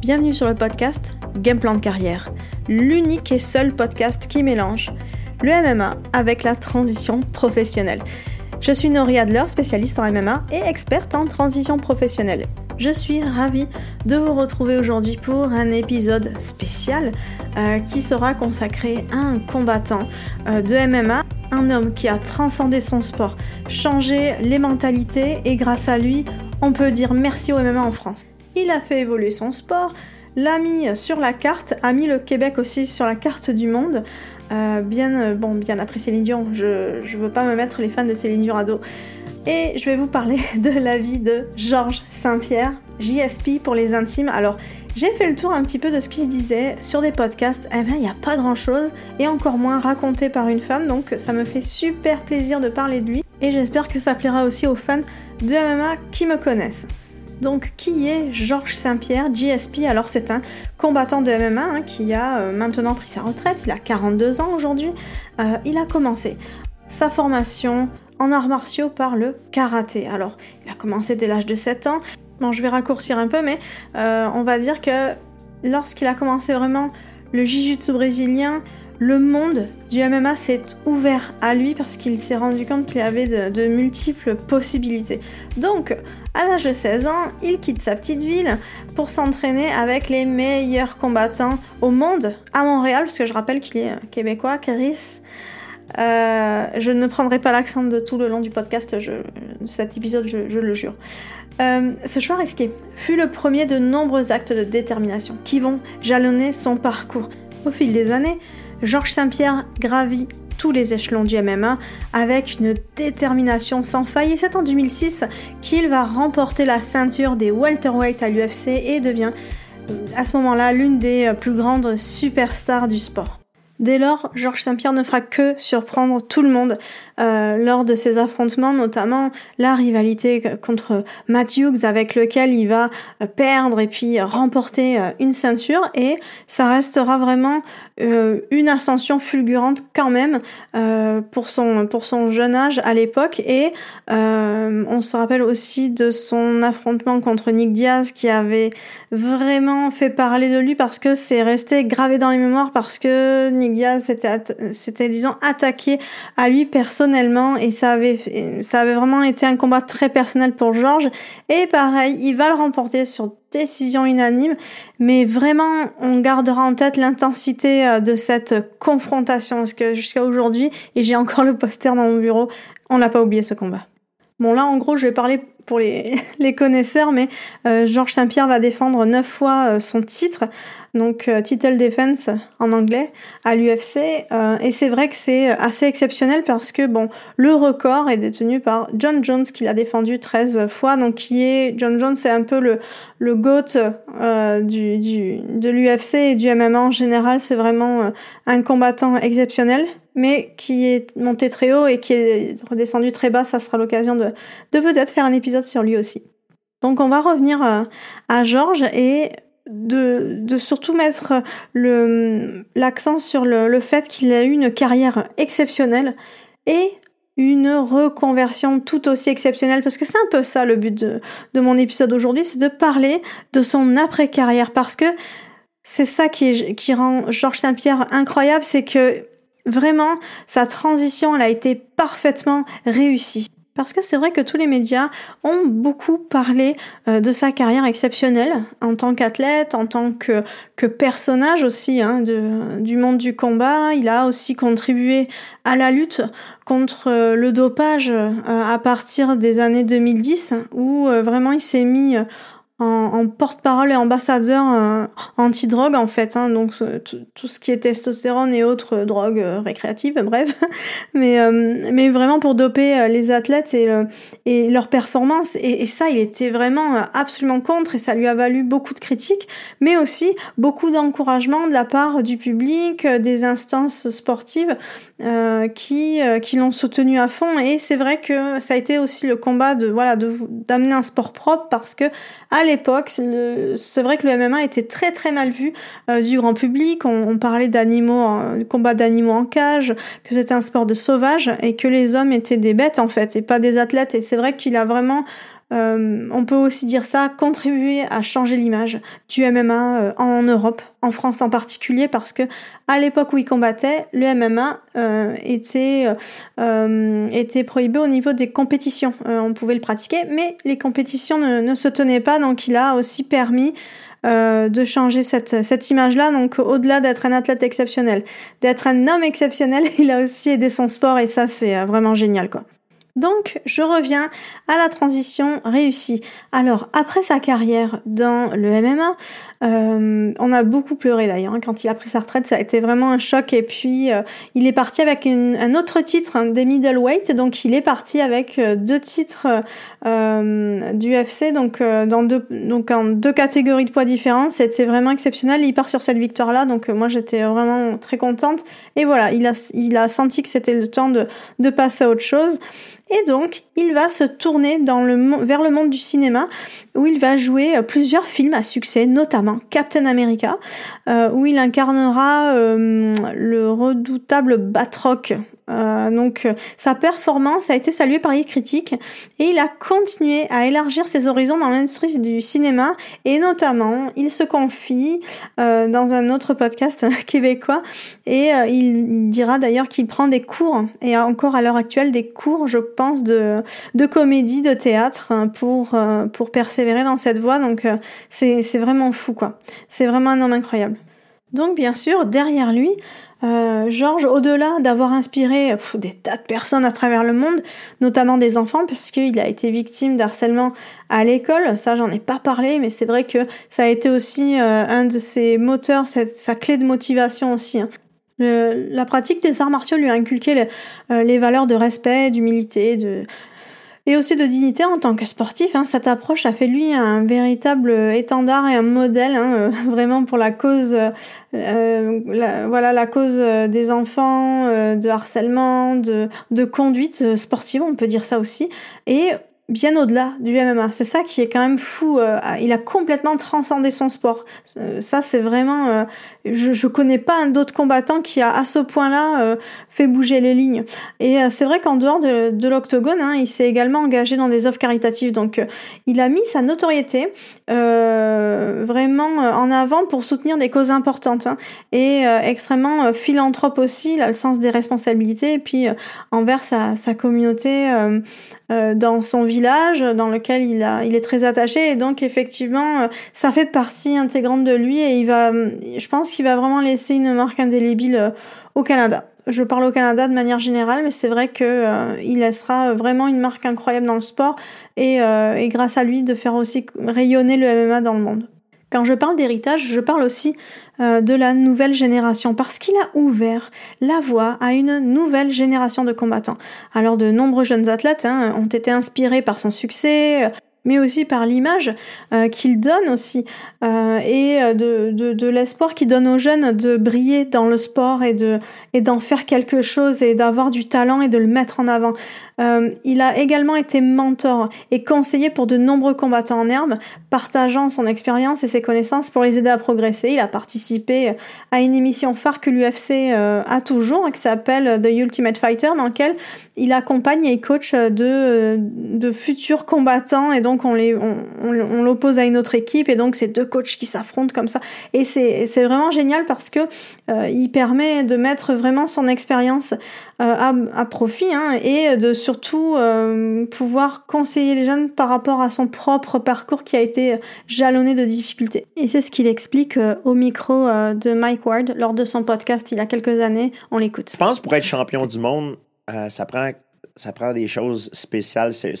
Bienvenue sur le podcast Game Plan de carrière, l'unique et seul podcast qui mélange le MMA avec la transition professionnelle. Je suis Nori Adler, spécialiste en MMA et experte en transition professionnelle. Je suis ravie de vous retrouver aujourd'hui pour un épisode spécial euh, qui sera consacré à un combattant euh, de MMA, un homme qui a transcendé son sport, changé les mentalités et grâce à lui, on peut dire merci au MMA en France. Il a fait évoluer son sport, l'a mis sur la carte, a mis le Québec aussi sur la carte du monde. Euh, bien, euh, bon, bien après Céline Dion, je, je veux pas me mettre les fans de Céline Dion à dos. Et je vais vous parler de la vie de Georges Saint-Pierre, JSP pour les intimes. Alors, j'ai fait le tour un petit peu de ce qui se disait sur des podcasts. Eh ben, il n'y a pas grand chose, et encore moins raconté par une femme, donc ça me fait super plaisir de parler de lui. Et j'espère que ça plaira aussi aux fans de MMA qui me connaissent. Donc, qui est Georges Saint-Pierre, GSP Alors, c'est un combattant de MMA hein, qui a euh, maintenant pris sa retraite. Il a 42 ans aujourd'hui. Euh, il a commencé sa formation en arts martiaux par le karaté. Alors, il a commencé dès l'âge de 7 ans. Bon, je vais raccourcir un peu, mais euh, on va dire que lorsqu'il a commencé vraiment le jiu-jitsu brésilien, le monde du MMA s'est ouvert à lui parce qu'il s'est rendu compte qu'il avait de, multiples possibilités. Donc, à l'âge de 16 ans, il quitte sa petite ville pour s'entraîner avec les meilleurs combattants au monde à Montréal, parce que je rappelle qu'il est québécois, Caris. Euh, je ne prendrai pas l'accent de tout le long du podcast, cet épisode, je, le jure. Euh, ce choix risqué fut le premier de nombreux actes de détermination qui vont jalonner son parcours. Au fil des années, Georges Saint-Pierre gravit tous les échelons du MMA avec une détermination sans faille et c'est en 2006 qu'il va remporter la ceinture des welterweight à l'UFC et devient à ce moment-là l'une des plus grandes superstars du sport. Dès lors, Georges Saint-Pierre ne fera que surprendre tout le monde euh, lors de ces affrontements, notamment la rivalité contre Matt Hughes avec lequel il va euh, perdre et puis remporter euh, une ceinture. Et ça restera vraiment une ascension fulgurante quand même pour son pour son jeune âge à l'époque. Et on se rappelle aussi de son affrontement contre Nick Diaz qui avait vraiment fait parler de lui parce que c'est resté gravé dans les mémoires parce que Nick Diaz s'était disons attaqué à lui personnellement et ça avait ça avait vraiment été un combat très personnel pour Georges et pareil il va le remporter sur décision unanime. Mais vraiment on gardera en tête l'intensité euh, de cette confrontation parce que jusqu'à aujourd'hui. Et j'ai encore le poster dans mon bureau. On n'a pas oublié ce combat Bon là en gros je vais parler pour les, connaisseurs, mais euh, Georges Saint-Pierre va défendre neuf fois euh, son titre, donc euh, title defense en anglais, à l'UFC. et c'est vrai que c'est assez exceptionnel parce que bon, le record est détenu par John Jones qui l'a défendu 13 fois, donc qui est John Jones, c'est un peu le le GOAT du, du de l'UFC et du MMA en général. C'est vraiment un combattant exceptionnel mais qui est monté très haut et qui est redescendu très bas. Ça sera l'occasion de, de peut-être faire un épisode sur lui aussi. Donc on va revenir euh, à Georges et de, de surtout mettre le, l'accent sur le, le fait qu'il a eu une carrière exceptionnelle et une reconversion tout aussi exceptionnelle parce que c'est un peu ça le but de, de mon épisode aujourd'hui, c'est de parler de son après-carrière parce que c'est ça qui, qui rend Georges Saint-Pierre incroyable, c'est que Vraiment, sa transition, elle a été parfaitement réussie. Parce que c'est vrai que tous les médias ont beaucoup parlé euh, de sa carrière exceptionnelle en tant qu'athlète, en tant que, que personnage aussi hein, de, du monde du combat. Il a aussi contribué à la lutte contre euh, le dopage euh, à partir des années 2010 où vraiment il s'est mis en, porte-parole et ambassadeur euh, anti-drogue en fait, hein, donc tout, ce qui est testostérone et autres drogues euh, récréatives, bref, mais euh, mais vraiment pour doper les athlètes et et leur performance. Et, et, ça il était vraiment absolument contre et ça lui a valu beaucoup de critiques, mais aussi beaucoup d'encouragement de la part du public, des instances sportives qui qui l'ont soutenu à fond. Et c'est vrai que ça a été aussi le combat de voilà de d'amener un sport propre parce que à l'époque, c'est vrai que le MMA était très très mal vu euh, du grand public. On, parlait d'animaux, combat d'animaux en cage, que c'était un sport de sauvage et que les hommes étaient des bêtes en fait et pas des athlètes. Et c'est vrai qu'il a vraiment euh, on peut aussi dire ça, contribuer à changer l'image du MMA euh, en Europe, en France en particulier, parce que à l'époque où il combattait, le MMA euh, était était prohibé au niveau des compétitions. on pouvait le pratiquer, mais les compétitions ne, ne, se tenaient pas, donc il a aussi permis de changer cette, cette image-là. Donc au-delà d'être un athlète exceptionnel, d'être un homme exceptionnel, il a aussi aidé son sport et ça c'est vraiment génial quoi. Donc, je reviens à la transition réussie. Alors, après sa carrière dans le MMA, euh, on a beaucoup pleuré d'ailleurs hein, quand il a pris sa retraite, ça a été vraiment un choc. Et puis, euh, il est parti avec un autre titre hein, des middleweight, donc il est parti avec euh, deux titres du UFC, donc dans deux, donc en deux catégories de poids différents. C'était vraiment exceptionnel. Il part sur cette victoire-là, donc moi j'étais vraiment très contente. Et voilà, il a, il a senti que c'était le temps de, de passer à autre chose. Et donc, il va se tourner vers le monde du cinéma, où il va jouer euh, plusieurs films à succès, notamment Captain America, euh, où il incarnera euh, le redoutable Batroc euh, donc euh, sa performance a été saluée par les critiques et il a continué à élargir ses horizons dans l'industrie du cinéma et notamment il se confie euh, dans un autre podcast québécois et il dira d'ailleurs qu'il prend des cours et encore à l'heure actuelle des cours je pense de, de comédie, de théâtre hein, pour, pour persévérer dans cette voie donc c'est vraiment fou quoi. C'est vraiment un homme incroyable. Donc bien sûr derrière lui euh, Georges, au-delà d'avoir inspiré des tas de personnes à travers le monde, notamment des enfants, puisqu'il a été victime d'harcèlement à l'école, ça j'en ai pas parlé, mais c'est vrai que ça a été aussi euh, un de ses moteurs, sa clé de motivation aussi. Hein. la pratique des arts martiaux lui a inculqué euh, les valeurs de respect, d'humilité, de, et aussi de dignité en tant que sportif. Hein. Cette approche a fait lui un véritable étendard et un modèle hein, euh, vraiment pour la cause, euh, voilà la cause des enfants, euh, de harcèlement, de, de conduite sportive, on peut dire ça aussi. Et bien au-delà du MMA. C'est ça qui est quand même fou. Euh, il a complètement transcendé son sport. Euh, ça, c'est vraiment. Euh, je, je connais pas un d'autre combattant qui a à ce point-là fait bouger les lignes. Et c'est vrai qu'en dehors de, l'octogone, hein, il s'est également engagé dans des offres caritatives. Donc, il a mis sa notoriété vraiment en avant pour soutenir des causes importantes hein, et extrêmement philanthrope aussi. Il a le sens des responsabilités et puis envers sa, sa communauté dans son village dans lequel il, est très attaché et donc effectivement euh, ça fait partie intégrante de lui et il va, je pense qu'il va vraiment laisser une marque indélébile euh, au Canada. Je parle au Canada de manière générale, mais c'est vrai que euh, il laissera vraiment une marque incroyable dans le sport et, grâce à lui de faire aussi rayonner le MMA dans le monde. Quand je parle d'héritage, je parle aussi euh, de la nouvelle génération parce qu'il a ouvert la voie à une nouvelle génération de combattants. Alors de nombreux jeunes athlètes hein, ont été inspirés par son succès, mais aussi par l'image euh, qu'il donne aussi euh, et euh, de, de, de l'espoir qu'il donne aux jeunes de briller dans le sport et de et d'en faire quelque chose et d'avoir du talent et de le mettre en avant. Euh, il a également été mentor et conseiller pour de nombreux combattants en herbe, partageant son expérience et ses connaissances pour les aider à progresser. Il a participé à une émission phare que l'UFC a toujours qui s'appelle The Ultimate Fighter dans lequel il accompagne et coach de de futurs combattants et donc donc on l'oppose à une autre équipe et donc c'est deux coachs qui s'affrontent comme ça. Et c'est vraiment génial parce que euh, il permet de mettre vraiment son expérience euh, à, à, profit hein, et de surtout euh, pouvoir conseiller les jeunes par rapport à son propre parcours qui a été jalonné de difficultés. Et c'est ce qu'il explique au micro de Mike Ward lors de son podcast il y a quelques années. On l'écoute. Je pense pour être champion du monde ça prend ça prend des choses spéciales. C'est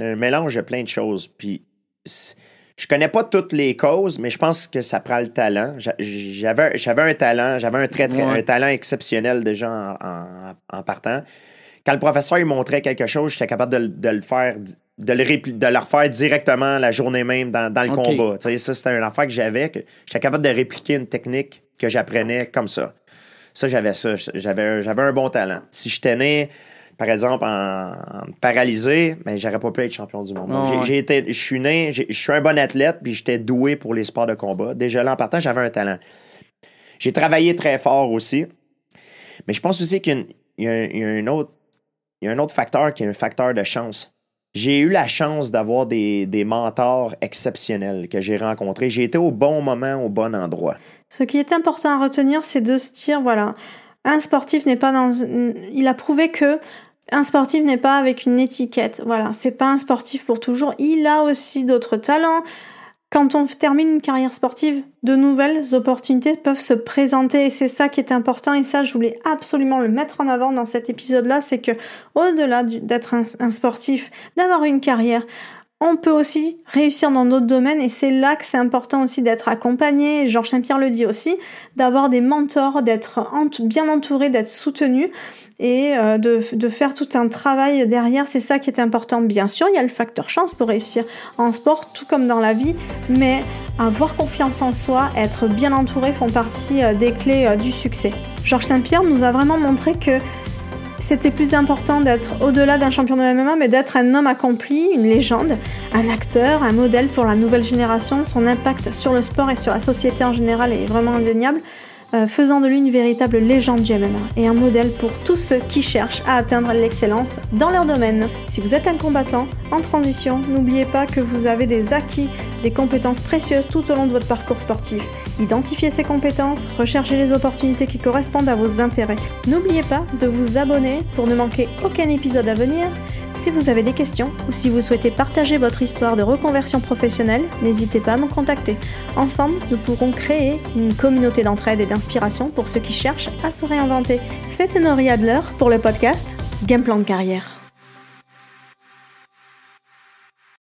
un, mélange de plein de choses. Puis, je connais pas toutes les causes, mais je pense que ça prend le talent. J'avais un talent, j'avais un, très, un talent exceptionnel déjà en, partant. Quand le professeur il montrait quelque chose, j'étais capable de, le faire, de le, de le refaire directement la journée même dans, le combat. ça, c'était une affaire que j'avais, j'étais capable de répliquer une technique que j'apprenais comme ça. Ça, j'avais ça. J'avais un bon talent. Si je tenais par exemple, en, paralysé, mais ben, j'aurais pas pu être champion du monde. J'ai, été, je suis né, je suis un bon athlète, puis j'étais doué pour les sports de combat. Déjà là, en partant, j'avais un talent. J'ai travaillé très fort aussi. Mais je pense aussi qu'il y a, un, autre, il y a un autre facteur qui est un facteur de chance. j'ai eu la chance d'avoir des, des mentors exceptionnels que j'ai rencontrés. J'ai été au bon moment, au bon endroit. Ce qui est important à retenir, c'est de se dire, voilà, un sportif n'est pas dans... Il a prouvé que un sportif n'est pas avec une étiquette. Voilà, c'est pas un sportif pour toujours. Il a aussi d'autres talents. Quand on termine une carrière sportive, de nouvelles opportunités peuvent se présenter et c'est ça qui est important et ça je voulais absolument le mettre en avant dans cet épisode-là, c'est que au-delà d'être un, sportif, d'avoir une carrière, on peut aussi réussir dans d'autres domaines et c'est là que c'est important aussi d'être accompagné, Georges Saint-Pierre le dit aussi, d'avoir des mentors, d'être bien entouré, d'être soutenu et euh, de, faire tout un travail derrière, c'est ça qui est important. Bien sûr, il y a le facteur chance pour réussir en sport, tout comme dans la vie, mais avoir confiance en soi, être bien entouré font partie euh, des clés euh, du succès. Georges Saint-Pierre nous a vraiment montré que c'était plus important d'être au-delà d'un champion de MMA, mais d'être un homme accompli, une légende, un acteur, un modèle pour la nouvelle génération. Son impact sur le sport et sur la société en général est vraiment indéniable. Euh, faisant de lui une véritable légende du MMA et un modèle pour tous ceux qui cherchent à atteindre l'excellence dans leur domaine. Si vous êtes un combattant en transition, n'oubliez pas que vous avez des acquis, des compétences précieuses tout au long de votre parcours sportif. Identifiez ces compétences, recherchez les opportunités qui correspondent à vos intérêts. N'oubliez pas de vous abonner pour ne manquer aucun épisode à venir. Si vous avez des questions ou si vous souhaitez partager votre histoire de reconversion professionnelle, n'hésitez pas à me contacter. Ensemble, nous pourrons créer une communauté d'entraide et d'inspiration pour ceux qui cherchent à se réinventer. C'était Nori Adler pour le podcast Game Plan de carrière.